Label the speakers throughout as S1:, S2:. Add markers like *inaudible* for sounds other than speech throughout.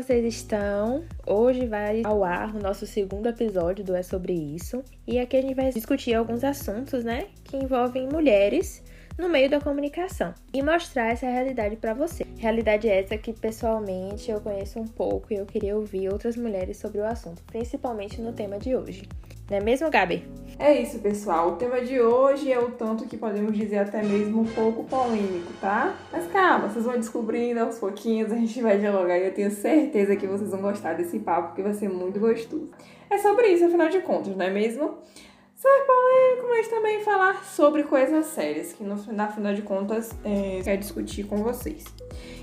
S1: Vocês estão? Hoje vai ao ar o nosso segundo episódio do É Sobre Isso. E aqui a gente vai discutir alguns assuntos, né, que envolvem mulheres no meio da comunicação e mostrar essa realidade para você. Realidade essa que pessoalmente eu conheço um pouco e eu queria ouvir outras mulheres sobre o assunto, principalmente no tema de hoje. Não é mesmo, Gabi?
S2: É isso, pessoal. O tema de hoje é o tanto que podemos dizer até mesmo um pouco polêmico, tá? Mas calma, vocês vão descobrindo aos pouquinhos, a gente vai dialogar e eu tenho certeza que vocês vão gostar desse papo, porque vai ser muito gostoso. É sobre isso, afinal de contas, não é mesmo? ser polêmico, mas também falar sobre coisas sérias, que no final de contas é, quero discutir com vocês.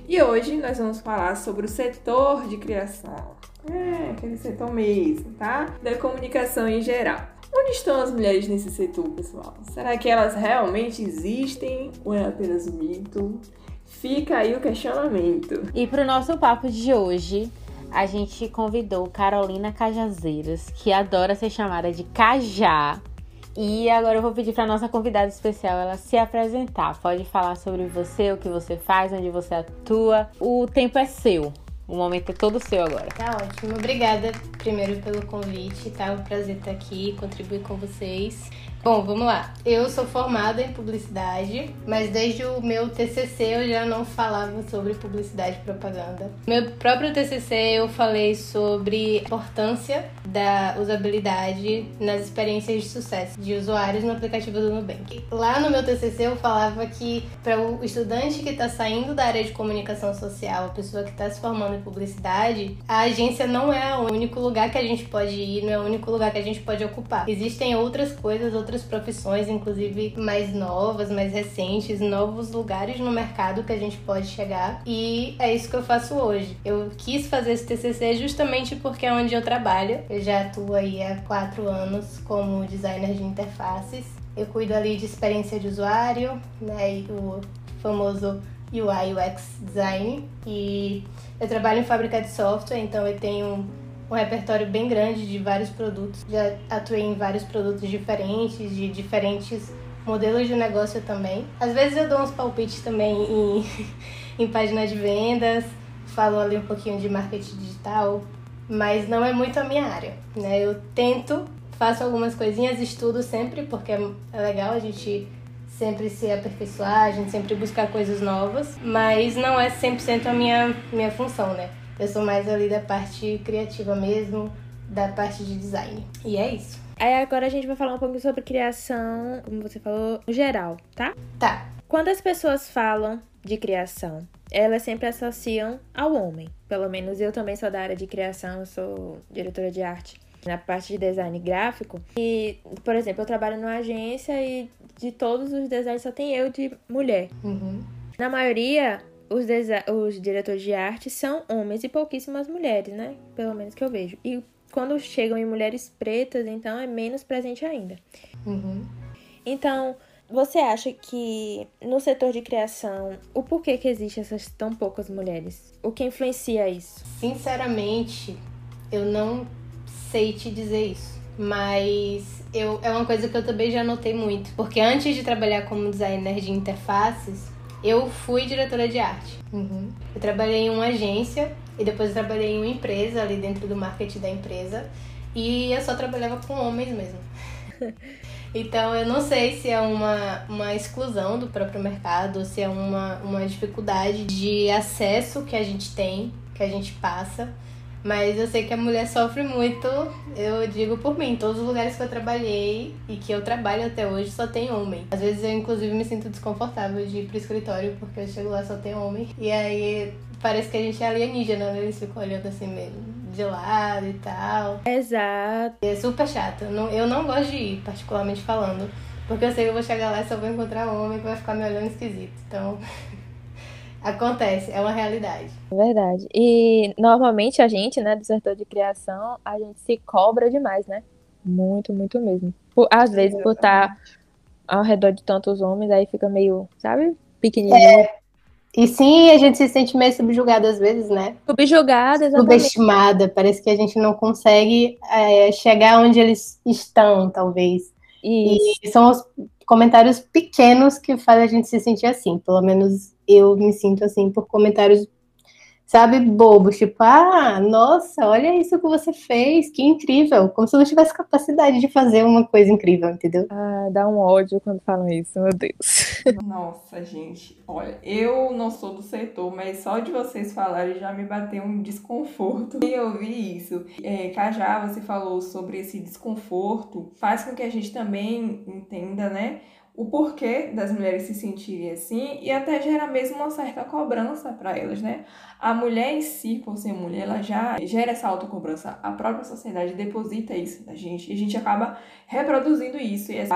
S2: E hoje nós vamos falar sobre o setor de criação. É, aquele setor mesmo, tá? Da comunicação em geral. Onde estão as mulheres nesse setor, pessoal? Será que elas realmente existem ou é apenas um mito? Fica aí o questionamento.
S3: E para o nosso papo de hoje, a gente convidou Carolina Cajazeiras, que adora ser chamada de Cajá. E agora eu vou pedir para nossa convidada especial ela se apresentar. Pode falar sobre você, o que você faz, onde você atua. O tempo é seu. O momento é todo seu agora.
S4: Tá ótimo. Obrigada primeiro pelo convite, tá? É um prazer estar aqui, contribuir com vocês. Bom, vamos lá. Eu sou formada em publicidade, mas desde o meu TCC eu já não falava sobre publicidade e propaganda. Meu próprio TCC eu falei sobre a importância da usabilidade nas experiências de sucesso de usuários no aplicativo do Nubank. Lá no meu TCC eu falava que para o estudante que está saindo da área de comunicação social, a pessoa que está se formando em publicidade, a agência não é o único lugar que a gente pode ir, não é o único lugar que a gente pode ocupar. Existem outras coisas, outras outras profissões, inclusive mais novas, mais recentes, novos lugares no mercado que a gente pode chegar. E é isso que eu faço hoje. Eu quis fazer esse TCC justamente porque é onde eu trabalho. Eu já atuo aí há quatro anos como designer de interfaces. Eu cuido ali de experiência de usuário, né, e o famoso UI UX design. E eu trabalho em fábrica de software, então eu tenho um repertório bem grande de vários produtos. Já atuei em vários produtos diferentes, de diferentes modelos de negócio também. Às vezes eu dou uns palpites também em, *laughs* em páginas de vendas, falo ali um pouquinho de marketing digital, mas não é muito a minha área, né? Eu tento, faço algumas coisinhas, estudo sempre, porque é legal a gente sempre se aperfeiçoar, a gente sempre buscar coisas novas, mas não é 100% a minha, minha função, né? Eu sou mais ali da parte criativa mesmo, da parte de design. E é isso.
S1: Aí agora a gente vai falar um pouco sobre criação, como você falou, no geral, tá?
S4: Tá.
S1: Quando as pessoas falam de criação, elas sempre associam ao homem. Pelo menos eu também sou da área de criação, eu sou diretora de arte na parte de design gráfico. E, por exemplo, eu trabalho numa agência e de todos os designs só tem eu de mulher.
S4: Uhum.
S1: Na maioria, os, os diretores de arte são homens e pouquíssimas mulheres, né? Pelo menos que eu vejo. E quando chegam em mulheres pretas, então é menos presente ainda.
S4: Uhum.
S1: Então, você acha que no setor de criação, o porquê que existe essas tão poucas mulheres? O que influencia isso?
S4: Sinceramente, eu não sei te dizer isso. Mas eu, é uma coisa que eu também já notei muito. Porque antes de trabalhar como designer de interfaces, eu fui diretora de arte.
S1: Uhum.
S4: Eu trabalhei em uma agência e depois eu trabalhei em uma empresa ali dentro do marketing da empresa. E eu só trabalhava com homens mesmo. *laughs* então eu não sei se é uma, uma exclusão do próprio mercado, se é uma, uma dificuldade de acesso que a gente tem, que a gente passa. Mas eu sei que a mulher sofre muito, eu digo por mim, todos os lugares que eu trabalhei e que eu trabalho até hoje só tem homem. Às vezes eu inclusive me sinto desconfortável de ir pro escritório porque eu chego lá só tem homem. E aí parece que a gente é alienígena, né? Eles ficam olhando assim meio de lado e tal.
S1: Exato.
S4: é super chato. Eu não, eu não gosto de ir, particularmente falando. Porque eu sei que eu vou chegar lá e só vou encontrar um homem que vai ficar me olhando esquisito. Então. *laughs* Acontece, é uma realidade.
S1: Verdade. E normalmente a gente, né, do setor de criação, a gente se cobra demais, né? Muito, muito mesmo. Por, às vezes, por estar ao redor de tantos homens, aí fica meio, sabe, pequenininho. É.
S4: E sim, a gente se sente meio subjugada às vezes, né?
S1: Subjugada, exatamente.
S4: Subestimada. Parece que a gente não consegue é, chegar onde eles estão, talvez. Isso. E são os comentários pequenos que fazem a gente se sentir assim. Pelo menos eu me sinto assim por comentários sabe, bobos, tipo, ah, nossa, olha isso que você fez, que incrível, como se eu não tivesse capacidade de fazer uma coisa incrível, entendeu?
S1: Ah, dá um ódio quando falam isso, meu Deus. *laughs*
S2: Nossa, gente, olha, eu não sou do setor, mas só de vocês falarem já me bateu um desconforto. E eu vi isso. É, Cajá, você falou sobre esse desconforto, faz com que a gente também entenda, né? O porquê das mulheres se sentirem assim e até gera mesmo uma certa cobrança para elas, né? A mulher em si, por ser mulher, ela já gera essa autocobrança. A própria sociedade deposita isso na gente e a gente acaba reproduzindo isso e é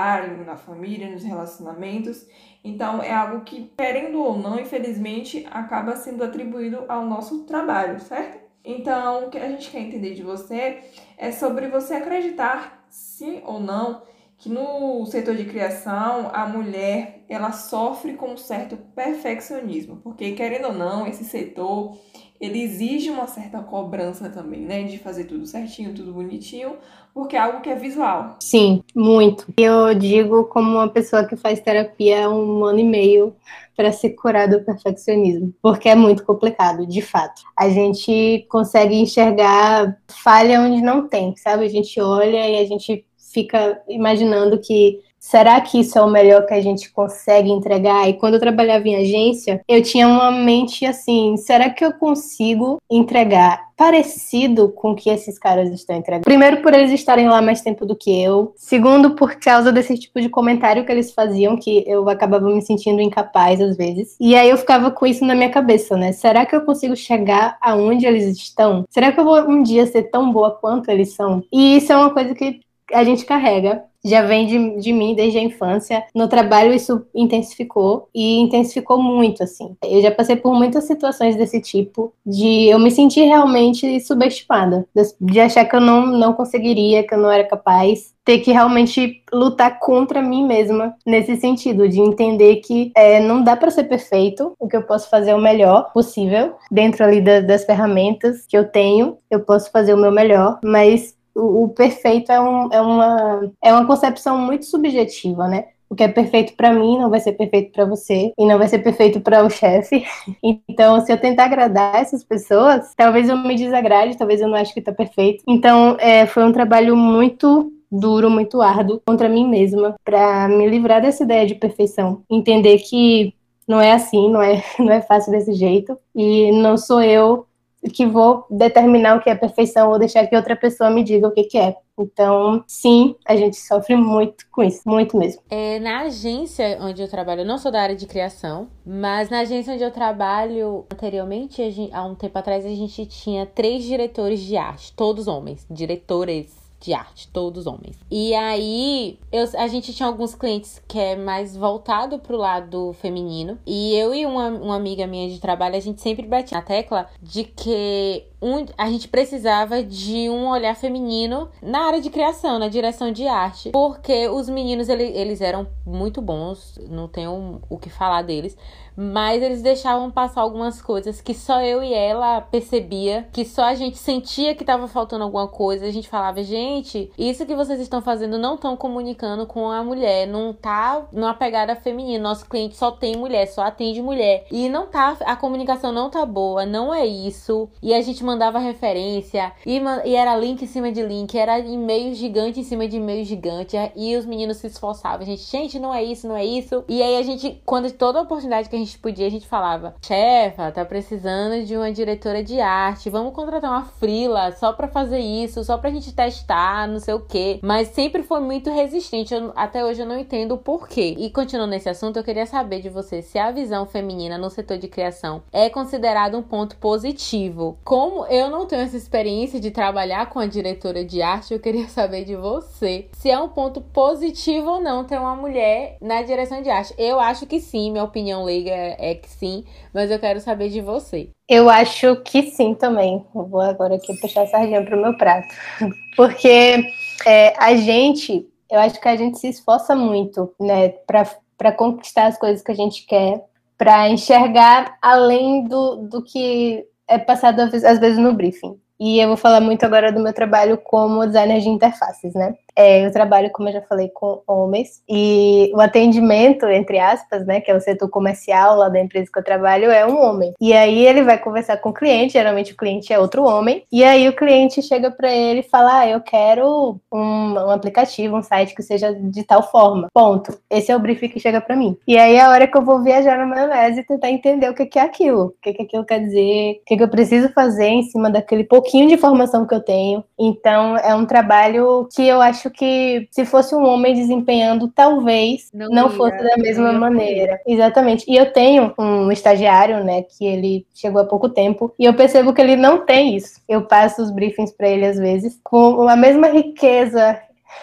S2: na família, nos relacionamentos. Então é algo que, querendo ou não, infelizmente, acaba sendo atribuído ao nosso trabalho, certo? Então, o que a gente quer entender de você é sobre você acreditar, sim ou não, que no setor de criação a mulher ela sofre com um certo perfeccionismo, porque querendo ou não, esse setor ele exige uma certa cobrança também, né, de fazer tudo certinho, tudo bonitinho, porque é algo que é visual.
S4: Sim, muito. Eu digo como uma pessoa que faz terapia há um ano e meio para se curar do perfeccionismo, porque é muito complicado, de fato. A gente consegue enxergar falha onde não tem, sabe? A gente olha e a gente fica imaginando que será que isso é o melhor que a gente consegue entregar? E quando eu trabalhava em agência, eu tinha uma mente assim: será que eu consigo entregar parecido com o que esses caras estão entregando? Primeiro, por eles estarem lá mais tempo do que eu. Segundo, por causa desse tipo de comentário que eles faziam, que eu acabava me sentindo incapaz às vezes. E aí eu ficava com isso na minha cabeça, né? Será que eu consigo chegar aonde eles estão? Será que eu vou um dia ser tão boa quanto eles são? E isso é uma coisa que a gente carrega. Já vem de, de mim desde a infância. No trabalho isso intensificou e intensificou muito, assim. Eu já passei por muitas situações desse tipo, de eu me sentir realmente subestimada, de achar que eu não, não conseguiria, que eu não era capaz, ter que realmente lutar contra mim mesma nesse sentido, de entender que é, não dá para ser perfeito, o que eu posso fazer é o melhor possível, dentro ali da, das ferramentas que eu tenho, eu posso fazer o meu melhor, mas o, perfeito é, um, é, uma, é uma concepção muito subjetiva, né? O que é perfeito para mim não vai ser perfeito para você e não vai ser perfeito para o chefe. *laughs* Então, se eu tentar agradar essas pessoas, talvez eu me desagrade, talvez eu não ache que tá perfeito. Então, é, foi um trabalho muito duro, muito árduo contra mim mesma para me livrar dessa ideia de perfeição, entender que não é assim, não é, *laughs* não é fácil desse jeito e não sou eu que vou determinar o que é perfeição ou deixar que outra pessoa me diga o que, que é. Então, sim, a gente sofre muito com isso, muito mesmo.
S3: É, na agência onde eu trabalho, eu não sou da área de criação, mas na agência onde eu trabalho anteriormente, gente, há um tempo atrás, a gente tinha três diretores de arte, todos homens, diretores de arte, todos homens. E aí, eu, a gente tinha alguns clientes que é mais voltado pro lado feminino. E eu e uma, uma amiga minha de trabalho, a gente sempre batia na tecla de que um, a gente precisava de um olhar feminino na área de criação, na direção de arte. Porque os meninos, ele, eles eram muito bons, não tenho o que falar deles. Mas eles deixavam passar algumas coisas que só eu e ela percebia, que só a gente sentia que tava faltando alguma coisa. A gente falava, gente, isso que vocês estão fazendo não estão comunicando com a mulher, não tá numa pegada feminina. Nosso cliente só tem mulher, só atende mulher. E não tá, a comunicação não tá boa, não é isso. E a gente mandava referência, e, e era link em cima de link, era e-mail gigante em cima de e-mail gigante. E os meninos se esforçavam, gente, gente, não é isso, não é isso. E aí a gente, quando toda oportunidade que a gente podia, a gente falava: chefa, tá precisando de uma diretora de arte, vamos contratar uma frila só pra fazer isso, só pra gente testar, não sei o quê. Mas sempre foi muito resistente. Eu, até hoje eu não entendo o porquê. E continuando nesse assunto, eu queria saber de você se a visão feminina no setor de criação é considerado um ponto positivo. Como eu não tenho essa experiência de trabalhar com a diretora de arte, eu queria *laughs* saber de você se é um ponto positivo ou não ter uma mulher na direção de arte. Eu acho que sim, minha opinião leiga é, que sim, mas eu quero saber de você.
S4: Eu acho que sim também. Eu vou agora aqui puxar a sardinha pro meu prato. *laughs* Porque é, a gente, eu acho que a gente se esforça muito, né, para conquistar as coisas que a gente quer, para enxergar além do, do que é passado às vezes no briefing. E eu vou falar muito agora do meu trabalho como designer de interfaces, né? É, eu trabalho, como eu já falei, com homens e o atendimento, entre aspas, né, que é o setor comercial lá da empresa que eu trabalho, é um homem. E aí ele vai conversar com o cliente, geralmente o cliente é outro homem, e aí o cliente chega para ele e fala: ah, eu quero um, um, aplicativo, um site que seja de tal forma. Ponto. Esse é o briefing que chega para mim. E aí é a hora que eu vou viajar na maionese e tentar entender o que é aquilo, o que, que aquilo quer dizer, o que, que eu preciso fazer em cima daquele pouquinho de informação que eu tenho. Então é um trabalho que eu acho que se fosse um homem desempenhando, talvez não, não fosse da mesma maneira. Exatamente. E eu tenho um estagiário, né, que ele chegou há pouco tempo, e eu percebo que ele não tem isso. Eu passo os briefings para ele às vezes com a mesma riqueza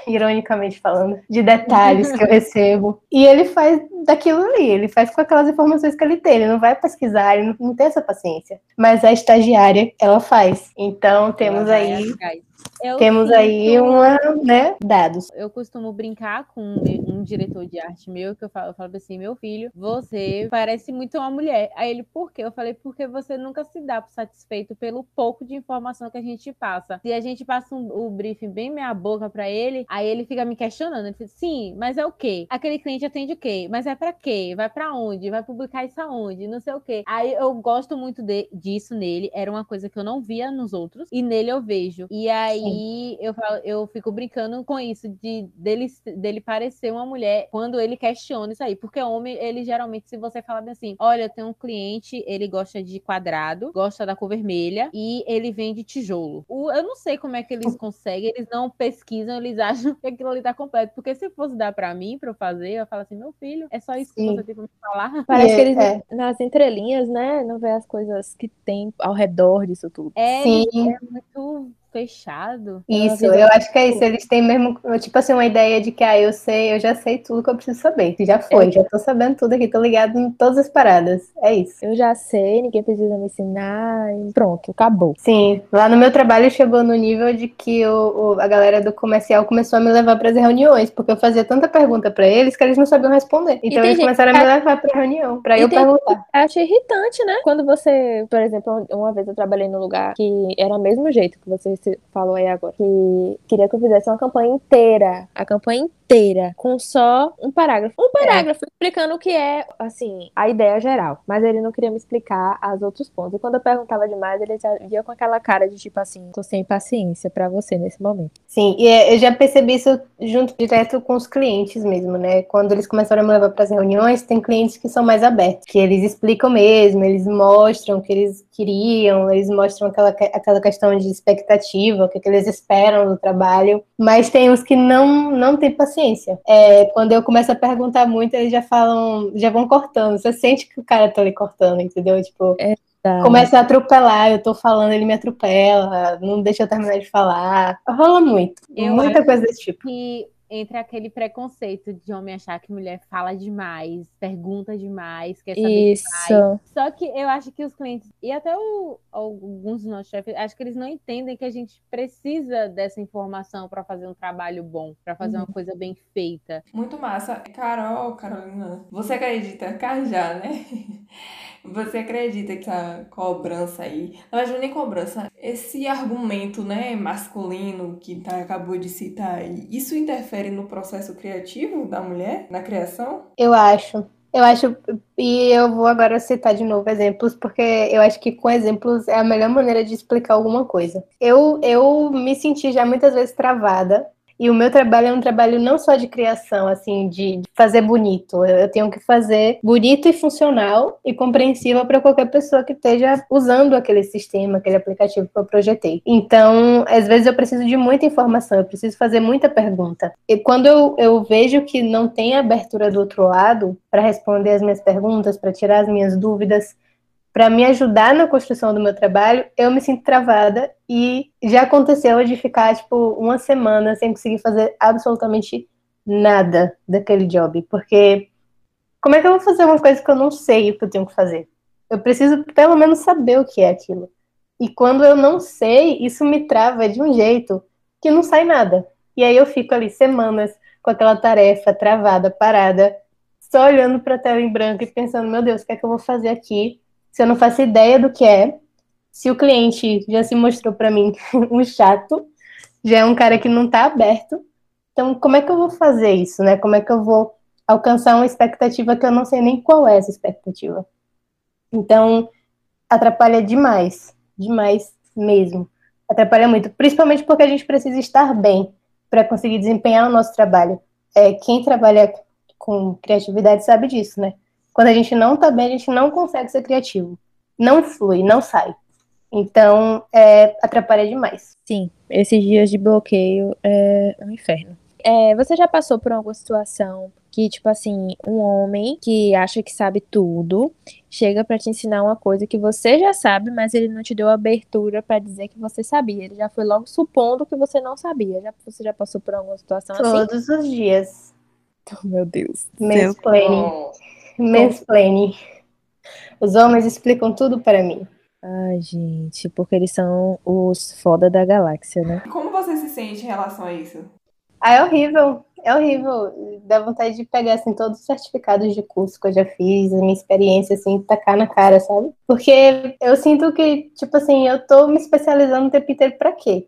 S4: ironicamente falando, de detalhes que eu recebo. *laughs* E ele faz daquilo ali, ele faz com aquelas informações que ele tem, ele não vai pesquisar, ele não, não tem essa paciência. Mas a estagiária, ela faz. Então temos aí eu Temos sinto... aí uma, né, dados.
S3: Eu costumo brincar com um diretor de arte meu, que eu falo, eu falo assim, meu filho, você parece muito uma mulher. Aí ele, por quê? Eu falei, porque você nunca se dá satisfeito pelo pouco de informação que a gente passa. Se a gente passa um, o briefing bem meia boca para ele, aí ele fica me questionando. Ele diz, sim, mas é o quê? Aquele cliente atende o quê? Mas é para quê? Vai para onde? Vai publicar isso aonde? Não sei o quê. Aí eu gosto muito de, disso nele. Era uma coisa que eu não via nos outros. E nele eu vejo. E aí aí eu, falo, eu fico brincando com isso, de dele, dele parecer uma mulher quando ele questiona isso aí. Porque homem, ele geralmente, se você falar assim, olha, eu tenho um cliente, ele gosta de quadrado, gosta da cor vermelha e ele vende tijolo. O, eu não sei como é que eles *laughs* conseguem, eles não pesquisam, eles acham que aquilo ali tá completo. Porque se fosse dar pra mim, pra eu fazer, eu falo assim, meu filho, é só isso Sim. que você tem pra me falar.
S1: Parece é, que eles, é. nas entrelinhas, né, não vê as coisas que tem ao redor disso tudo.
S3: É, Sim. é muito fechado.
S4: Isso, eu acho que é isso. Eles têm mesmo, tipo assim, uma ideia de que, ah, eu sei, eu já sei tudo que eu preciso saber. Já foi, é. já tô sabendo tudo aqui, tô ligado em todas as paradas. É isso.
S1: Eu já sei, ninguém precisa me ensinar pronto, acabou.
S4: Sim, lá no meu trabalho chegou no nível de que o, o a galera do comercial começou a me levar para as reuniões, porque eu fazia tanta pergunta para eles que eles não sabiam responder. Então eles começaram a me levar para reunião, para eu perguntar.
S1: Acho irritante, né? Quando você, por exemplo, uma vez eu trabalhei no lugar que era o mesmo jeito que você você falou aí agora, que queria que eu fizesse uma campanha inteira, a campanha inteira, com só um parágrafo. Um parágrafo é. explicando o que é, assim, a ideia geral. Mas ele não queria me explicar as outros pontos. E quando eu perguntava demais, ele já via com aquela cara de tipo assim, tô sem paciência para você nesse momento.
S4: Sim, e é, eu já percebi isso junto direto com os clientes mesmo, né? Quando eles começaram a me levar para as reuniões, tem clientes que são mais abertos, que eles explicam mesmo, eles mostram o que eles queriam, eles mostram aquela, aquela questão de expectativa, o que, que eles esperam do trabalho, mas tem uns que não, não têm paciência. É, quando eu começo a perguntar muito, eles já falam, já vão cortando. Você sente que o cara tá ali cortando, entendeu? Tipo, é. Começa a atropelar, eu tô falando, ele me atropela, não deixa eu terminar de falar. Rola muito. Eu muita coisa desse tipo.
S3: Que entre aquele preconceito de homem achar que mulher fala demais, pergunta demais, quer saber Isso. demais. Só que eu acho que os clientes, e até o, alguns dos nossos chefes, acho que eles não entendem que a gente precisa dessa informação para fazer um trabalho bom, para fazer uhum. uma coisa bem feita.
S2: Muito massa. Carol, Carolina, você acredita, Cajá, né? *laughs* Você acredita que essa cobrança aí, na verdade nem cobrança, esse argumento, né, masculino que tá, acabou de citar aí, isso interfere no processo criativo da mulher, na criação?
S4: Eu acho. Eu acho, e eu vou agora citar de novo exemplos, porque eu acho que com exemplos é a melhor maneira de explicar alguma coisa. Eu, eu me senti já muitas vezes travada e o meu trabalho é um trabalho não só de criação, assim, de fazer bonito. Eu tenho que fazer bonito e funcional e compreensível para qualquer pessoa que esteja usando aquele sistema, aquele aplicativo que eu projetei. Então, às vezes eu preciso de muita informação, eu preciso fazer muita pergunta. E quando eu, eu vejo que não tem abertura do outro lado para responder as minhas perguntas, para tirar as minhas dúvidas, para me ajudar na construção do meu trabalho, eu me sinto travada e já aconteceu de ficar tipo uma semana sem conseguir fazer absolutamente nada daquele job, porque como é que eu vou fazer uma coisa que eu não sei o que eu tenho que fazer? Eu preciso pelo menos saber o que é aquilo. E quando eu não sei, isso me trava de um jeito que não sai nada. E aí eu fico ali semanas com aquela tarefa travada, parada, só olhando para a tela em branco e pensando, meu Deus, o que é que eu vou fazer aqui? Se eu não faço ideia do que é, se o cliente já se mostrou para mim *laughs* um chato, já é um cara que não está aberto, então como é que eu vou fazer isso, né? Como é que eu vou alcançar uma expectativa que eu não sei nem qual é essa expectativa? Então, atrapalha demais, demais mesmo. Atrapalha muito, principalmente porque a gente precisa estar bem para conseguir desempenhar o nosso trabalho. É, quem trabalha com criatividade sabe disso, né? Quando a gente não está bem, a gente não consegue ser criativo. Não flui, não sai. Então, é, atrapalha demais.
S1: Sim, esses dias de bloqueio é um inferno. É, você já passou por alguma situação que, tipo assim, um homem que acha que sabe tudo chega para te ensinar uma coisa que você já sabe, mas ele não te deu abertura para dizer que você sabia. Ele já foi logo supondo que você não sabia. Já, você já passou por alguma situação
S4: Todos
S1: assim?
S4: Todos os dias. *laughs*
S1: Oh, meu Deus.
S4: Mansplaining. Mansplaining. Os homens explicam tudo para mim.
S1: Ai, gente, porque eles são os foda da galáxia, né?
S2: Como você se sente em relação a isso?
S4: Ah, é horrível. É horrível. Dá vontade de pegar, assim, todos os certificados de curso que eu já fiz, a minha experiência, assim, tacar na cara, sabe? Porque eu sinto que, tipo assim, eu tô me especializando o tempo inteiro pra quê?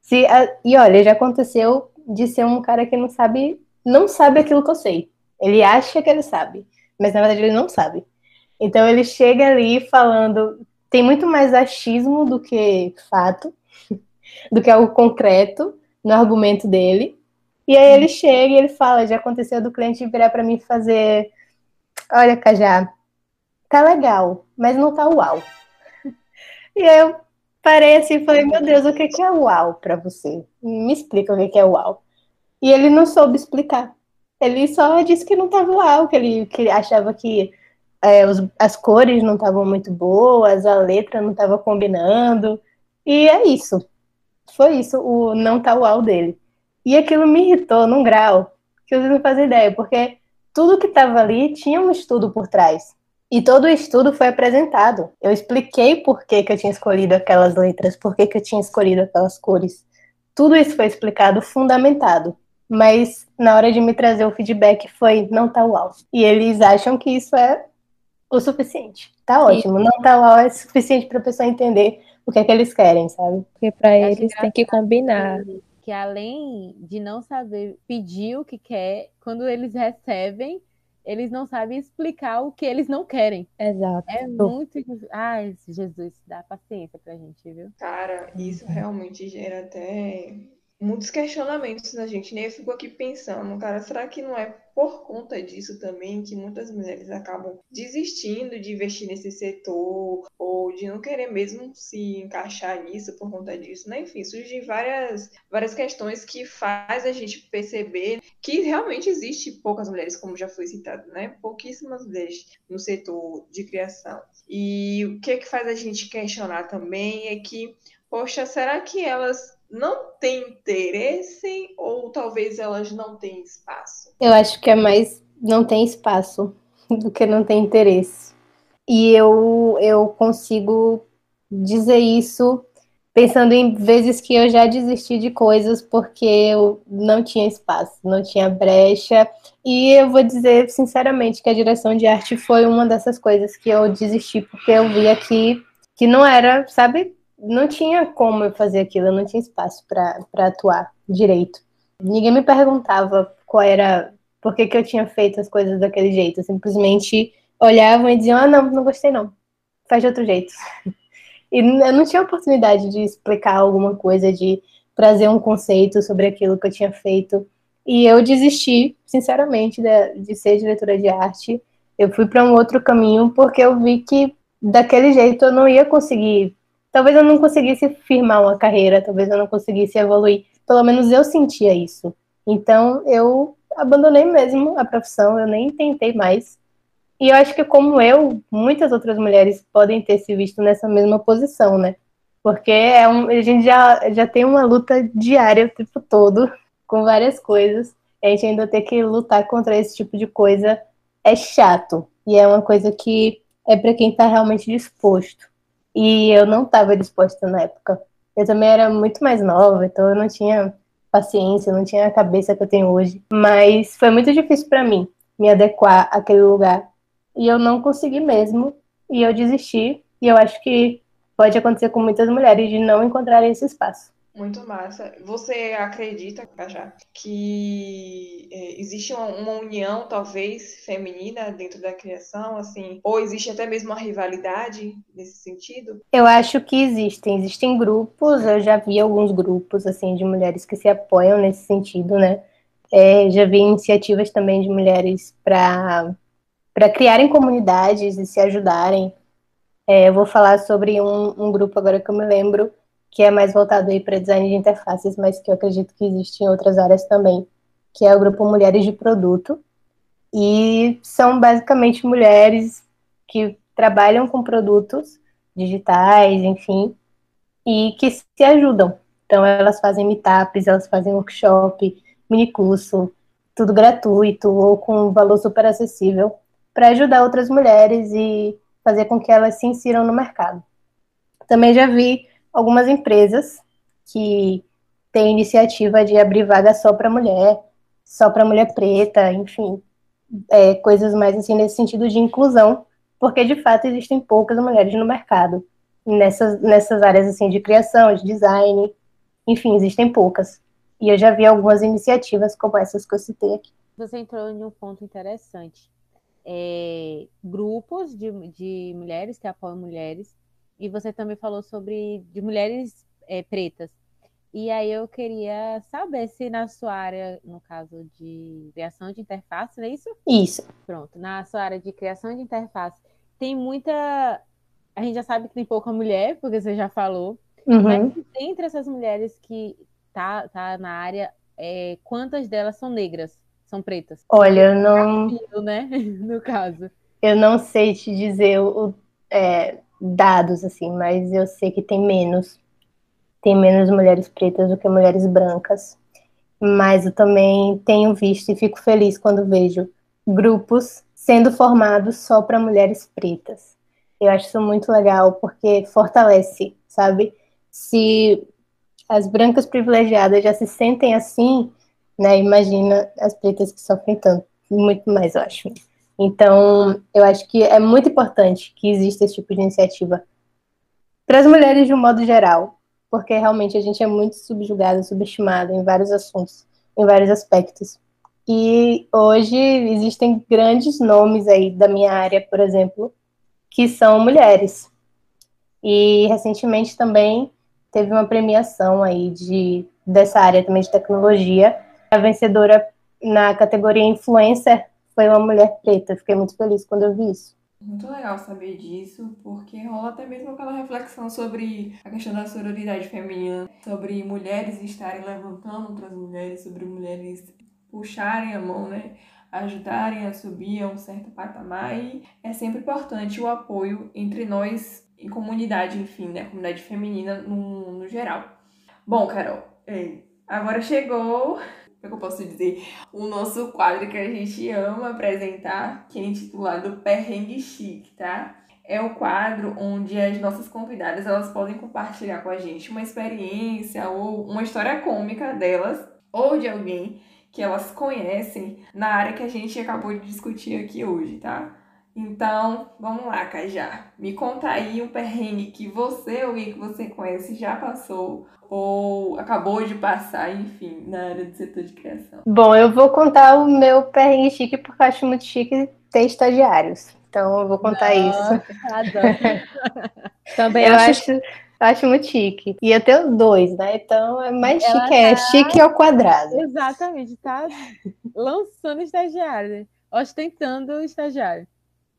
S4: Se, a... E olha, já aconteceu de ser um cara que não sabe, não sabe aquilo que eu sei. Ele acha que ele sabe, mas na verdade ele não sabe. Então ele chega ali falando, tem muito mais achismo do que fato, *laughs* do que algo concreto no argumento dele. E aí ele chega e ele fala, já aconteceu do cliente virar para mim fazer, olha, Cajá, tá legal, mas não tá uau. *laughs* E aí eu parei assim e falei, meu Deus, o que é uau para você? Me explica o que é uau. E ele não soube explicar. Ele só disse que não tava uau, que ele, que achava que é, os, as cores não estavam muito boas, a letra não estava combinando. E é isso. Foi isso, o não tá uau dele. E aquilo me irritou num grau que vocês não fazem ideia, porque tudo que estava ali tinha um estudo por trás. E todo o estudo foi apresentado. Eu expliquei por que, que eu tinha escolhido aquelas letras, por que, que eu tinha escolhido aquelas cores. Tudo isso foi explicado, fundamentado. Mas na hora de me trazer o feedback foi não tá uau. E eles acham que isso é o suficiente. Tá ótimo. Sim. Não tá lá é suficiente para a pessoa entender o que é que eles querem, sabe?
S1: Porque para eles tem que combinar.
S3: Que além de não saber pedir o que quer, quando eles recebem, eles não sabem explicar o que eles não querem.
S1: Exato.
S3: É muito. Ai, Jesus, dá paciência pra gente, viu?
S2: Cara, isso realmente gera até muitos questionamentos na gente, né? Eu fico aqui pensando, cara, será que não é por conta disso também que muitas mulheres acabam desistindo de investir nesse setor ou de não querer mesmo se encaixar nisso por conta disso, né? Enfim, surgem várias, várias questões que faz a gente perceber que realmente existe poucas mulheres, como já foi citado, né? Pouquíssimas mulheres no setor de criação. E o que é que faz a gente questionar também é que, poxa, será que elas não têm interesse ou talvez elas não têm espaço?
S4: Eu acho que é mais não tem espaço *laughs* do que não tem interesse. E eu, eu consigo dizer isso pensando em vezes que eu já desisti de coisas porque eu não tinha espaço, não tinha brecha. E eu vou dizer sinceramente que a direção de arte foi uma dessas coisas que eu desisti porque eu via que, que não era, sabe, não tinha como eu fazer aquilo, eu não tinha espaço para atuar direito. Ninguém me perguntava qual era, por que, que eu tinha feito as coisas daquele jeito. Eu simplesmente olhavam e diziam: ah, não, não gostei não, faz de outro jeito. *laughs* E eu não tinha oportunidade de explicar alguma coisa, de trazer um conceito sobre aquilo que eu tinha feito. E eu desisti, sinceramente, de, de ser diretora de arte. Eu fui para um outro caminho porque eu vi que daquele jeito eu não ia conseguir talvez eu não conseguisse firmar uma carreira, talvez eu não conseguisse evoluir. Pelo menos eu sentia isso. Então eu abandonei mesmo a profissão, eu nem tentei mais. E eu acho que como eu, muitas outras mulheres podem ter se visto nessa mesma posição, né? Porque é um, a gente já, já tem uma luta diária o tempo todo, com várias coisas. E a gente ainda ter que lutar contra esse tipo de coisa é chato. E é uma coisa que é para quem está realmente disposto. E eu não estava disposta na época. Eu também era muito mais nova, então eu não tinha paciência, não tinha a cabeça que eu tenho hoje. Mas foi muito difícil para mim me adequar àquele lugar. E eu não consegui mesmo. E eu desisti. E eu acho que pode acontecer com muitas mulheres de não encontrarem esse espaço.
S2: Muito massa. Você acredita, Cajá, que é, existe uma, uma, união, talvez, feminina dentro da criação, assim, ou existe até mesmo uma rivalidade nesse sentido?
S4: Eu acho que existem. Existem grupos, eu já vi alguns grupos, assim, de mulheres que se apoiam nesse sentido, né? É, já vi iniciativas também de mulheres para criarem comunidades e se ajudarem. É, eu vou falar sobre um, um grupo agora que eu me lembro, que é mais voltado aí para design de interfaces, mas que eu acredito que existe em outras áreas também, que é o grupo Mulheres de Produto. E são basicamente mulheres que trabalham com produtos digitais, enfim, e que se ajudam. Então, elas fazem meetups, elas fazem workshop, mini curso, tudo gratuito ou com um valor super acessível, para ajudar outras mulheres e fazer com que elas se insiram no mercado. Também já vi algumas empresas que têm iniciativa de abrir vaga só para mulher, só para mulher preta, enfim, é, coisas mais assim nesse sentido de inclusão, porque de fato existem poucas mulheres no mercado nessas, nessas áreas assim de criação, de design, enfim, existem poucas. E eu já vi algumas iniciativas como essas que eu citei aqui.
S3: Você entrou em um ponto interessante. É, grupos de, de mulheres que apoiam mulheres e você também falou sobre de mulheres é, pretas. E aí eu queria saber se na sua área, no caso de criação de interface, não é isso?
S4: Isso.
S3: Pronto, na sua área de criação de interface, tem muita. A gente já sabe que tem pouca mulher, porque você já falou. Uhum. Mas entre essas mulheres que tá, tá na área, é, quantas delas são negras? São pretas?
S4: Olha, eu não.
S3: Né? *laughs* No caso.
S4: Eu não sei te dizer o, é, dados, assim, mas eu sei que tem menos. Tem menos mulheres pretas do que mulheres brancas. Mas eu também tenho visto e fico feliz quando vejo grupos sendo formados só para mulheres pretas. Eu acho isso muito legal porque fortalece, sabe? Se as brancas privilegiadas já se sentem assim, né? Imagina as pretas que sofrem tanto, muito mais, eu acho. Então, eu acho que é muito importante que exista esse tipo de iniciativa para as mulheres de um modo geral, porque realmente a gente é muito subjugada, subestimada em vários assuntos, em vários aspectos. E hoje existem grandes nomes aí da minha área, por exemplo, que são mulheres. E recentemente também teve uma premiação aí de dessa área também de tecnologia. A vencedora na categoria influencer foi uma mulher preta. Fiquei muito feliz quando eu vi isso.
S2: Muito legal saber disso, porque rola até mesmo aquela reflexão sobre a questão da sororidade feminina, sobre mulheres estarem levantando outras mulheres, sobre mulheres puxarem a mão, né? Ajudarem a subir a um certo patamar. E é sempre importante o apoio entre nós em comunidade, enfim, né? Comunidade feminina no, no geral. Bom, Carol, agora chegou é que eu posso dizer? O nosso quadro que a gente ama apresentar, que é intitulado Perrengue Chique, tá? É o quadro onde as nossas convidadas elas podem compartilhar com a gente uma experiência ou uma história cômica delas ou de alguém que elas conhecem na área que a gente acabou de discutir aqui hoje, tá? Então, vamos lá, Cajá. Me conta aí um perrengue que você ou alguém que você conhece já passou ou acabou de passar, enfim, na área do setor de criação.
S4: Bom, eu vou contar o meu perrengue chique porque eu acho muito chique ter estagiários. Então, eu vou contar Nossa, isso.
S3: Adoro. *laughs*
S4: Também eu acho... acho... acho muito chique. E eu tenho dois, né? Então é mais Ela chique, é tá... é chique ao quadrado.
S3: Exatamente, tá lançando estagiário, ostentando estagiário.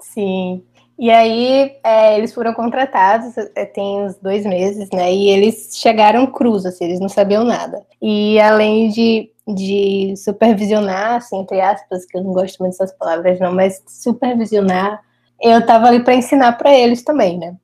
S4: Sim. E aí é, eles foram contratados, é, tem uns dois meses, né? E eles chegaram cruz, assim, eles não sabiam nada. E além de, de supervisionar, assim, entre aspas, que eu não gosto muito dessas palavras, não, mas supervisionar, eu tava ali para ensinar para eles também, né?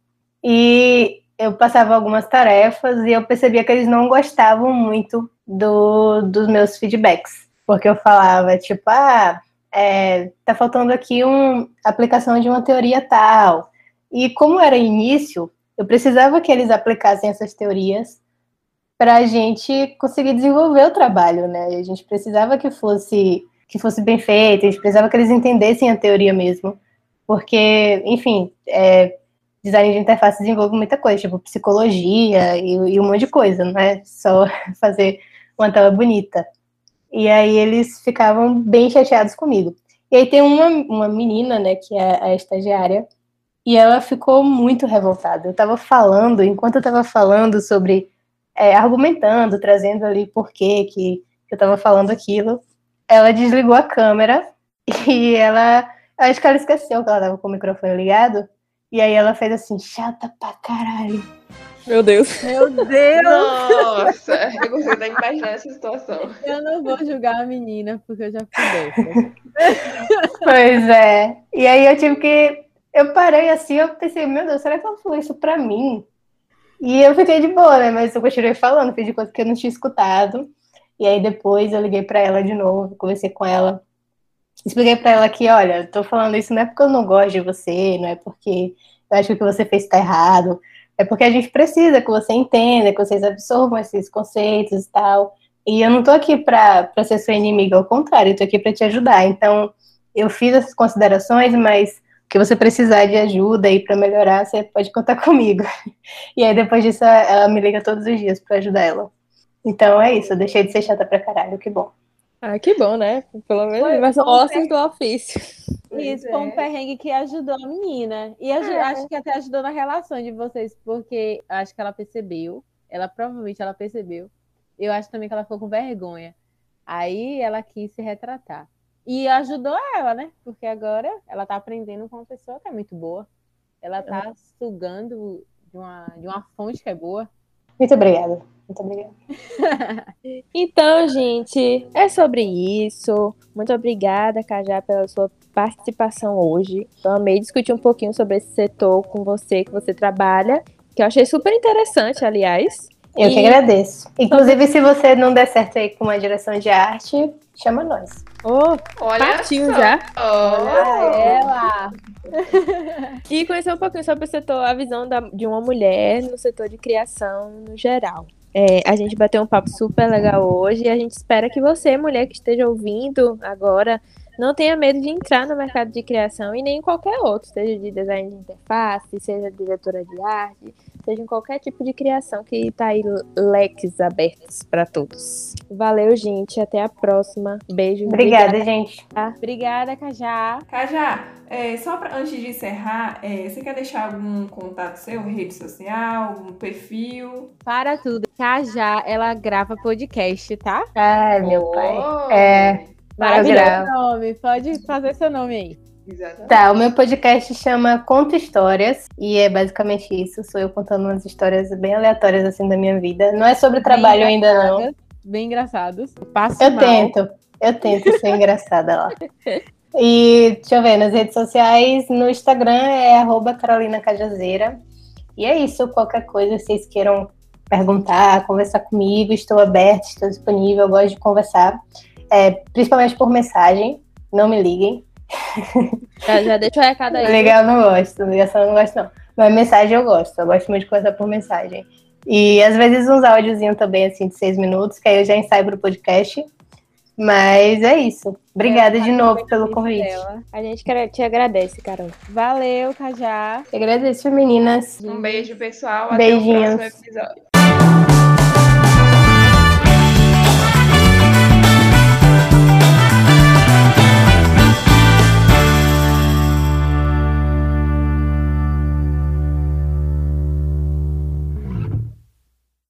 S4: E eu passava algumas tarefas e eu percebia que eles não gostavam muito do, dos meus feedbacks. Porque eu falava, tipo, ah, é, tá faltando aqui uma aplicação de uma teoria tal. E como era início, eu precisava que eles aplicassem essas teorias para a gente conseguir desenvolver o trabalho, né? A gente precisava que fosse que fosse bem feito, a gente precisava que eles entendessem a teoria mesmo, porque, enfim, é, design de interface desenvolve muita coisa, tipo psicologia e, e um monte de coisa, não é só *laughs* fazer uma tela bonita. E aí eles ficavam bem chateados comigo. E aí tem uma, uma menina, né, que é a estagiária, e ela ficou muito revoltada. Eu estava falando, enquanto eu estava falando sobre, é, argumentando, trazendo ali por que que eu estava falando aquilo, ela desligou a câmera *laughs* e ela, acho que ela esqueceu que ela estava com o microfone ligado, e aí ela fez assim, chata pra caralho.
S1: Meu Deus.
S3: Meu Deus!
S2: Nossa, eu consigo imaginar essa situação.
S3: Eu não vou julgar a menina, porque eu já fui
S4: pois é. E aí eu tive que. Eu parei assim, eu pensei, meu Deus, será que ela falou isso pra mim? E eu fiquei de boa, né? Mas eu continuei falando, fiz de conta que eu não tinha escutado. E aí depois eu liguei pra ela de novo, conversei com ela. Expliquei pra ela que, olha, tô falando isso não é porque eu não gosto de você, não é porque eu acho que o que você fez tá errado. É porque a gente precisa que você entenda, que vocês absorvam esses conceitos e tal. E eu não tô aqui pra, pra ser sua inimiga, ao contrário, eu tô aqui pra te ajudar. Então, eu fiz essas considerações, mas que você precisar de ajuda e para melhorar, você pode contar *laughs* comigo. E aí depois disso ela me liga todos os dias para ajudar ela. Então é isso, eu deixei de ser chata pra caralho, que bom.
S1: Ah, que bom, né? Pelo menos
S3: Foi
S1: mas
S3: bom
S1: ossos do ofício.
S3: Isso, foi um
S2: é.
S3: perrengue que ajudou a menina. E
S1: É.
S3: acho que até ajudou na relação de vocês, porque acho que ela percebeu. Ela provavelmente ela percebeu. Eu acho também que ela ficou com vergonha. Aí ela quis se retratar. E ajudou ela, né? Porque agora ela tá aprendendo com uma pessoa que é muito boa. Ela tá sugando de uma, de uma fonte que é boa.
S4: Muito obrigada. Muito obrigada. *laughs*
S1: Então, gente, é sobre isso. Muito obrigada, Cajá, pela sua participação hoje. Eu amei discutir um pouquinho sobre esse setor com você, que você trabalha, que eu achei super interessante, aliás.
S4: Eu que
S1: E-
S4: agradeço. Inclusive, se você não der certo aí com uma direção de arte, chama nós.
S1: Oh,
S2: Olha
S1: partiu
S2: só.
S1: já.
S2: Oh.
S3: Ela!
S1: E conhecer um pouquinho sobre o setor, a visão da- de uma mulher no setor de criação no geral. É, a gente bateu um papo super legal hoje e a gente espera que você, mulher que esteja ouvindo agora, não tenha medo de entrar no mercado de criação e nem em qualquer outro, seja de design de interface, seja diretora de arte, seja em qualquer tipo de criação que tá aí leques abertos para todos. Valeu, gente. Até a próxima. Beijo.
S4: Obrigada, gente.
S3: Obrigada, Cajá.
S2: Cajá, é, só pra, antes de encerrar, é, você quer deixar algum contato seu, rede social, algum perfil?
S3: Para tudo. Cajá, ela grava podcast, tá?
S4: Ai, meu pai.
S2: Oh.
S4: É.
S3: Maravilhoso nome. Pode fazer seu nome aí.
S2: Exatamente.
S4: Tá, o meu podcast chama Conto Histórias e é basicamente isso. Sou eu contando umas histórias bem aleatórias assim da minha vida. Não é sobre trabalho
S3: Bem
S4: ainda não.
S3: Bem engraçados. Passo
S4: Eu
S3: mal.
S4: tento, eu tento ser *laughs* engraçada lá. *laughs* E deixa eu ver, nas redes sociais, no Instagram é arroba Carolina Cajazeira. E é isso, qualquer coisa vocês queiram perguntar, conversar comigo, estou aberta, estou disponível, gosto de conversar. É, principalmente por mensagem, não me liguem. *laughs*
S1: Já, já deixa o recado aí.
S4: Legal, eu não gosto, ligação eu não gosto não. Mas mensagem eu gosto, eu gosto muito de conversar por mensagem. E às vezes uns áudiozinhos também, assim, de seis minutos, que aí eu já ensaio pro podcast. Mas é isso. Obrigada de novo pelo convite.
S3: Dela.
S1: A gente te agradece, Carol.
S3: Valeu, Cajá.
S4: Eu agradeço, meninas.
S2: Um beijo, pessoal.
S4: Beijinhos.
S2: Até o próximo episódio.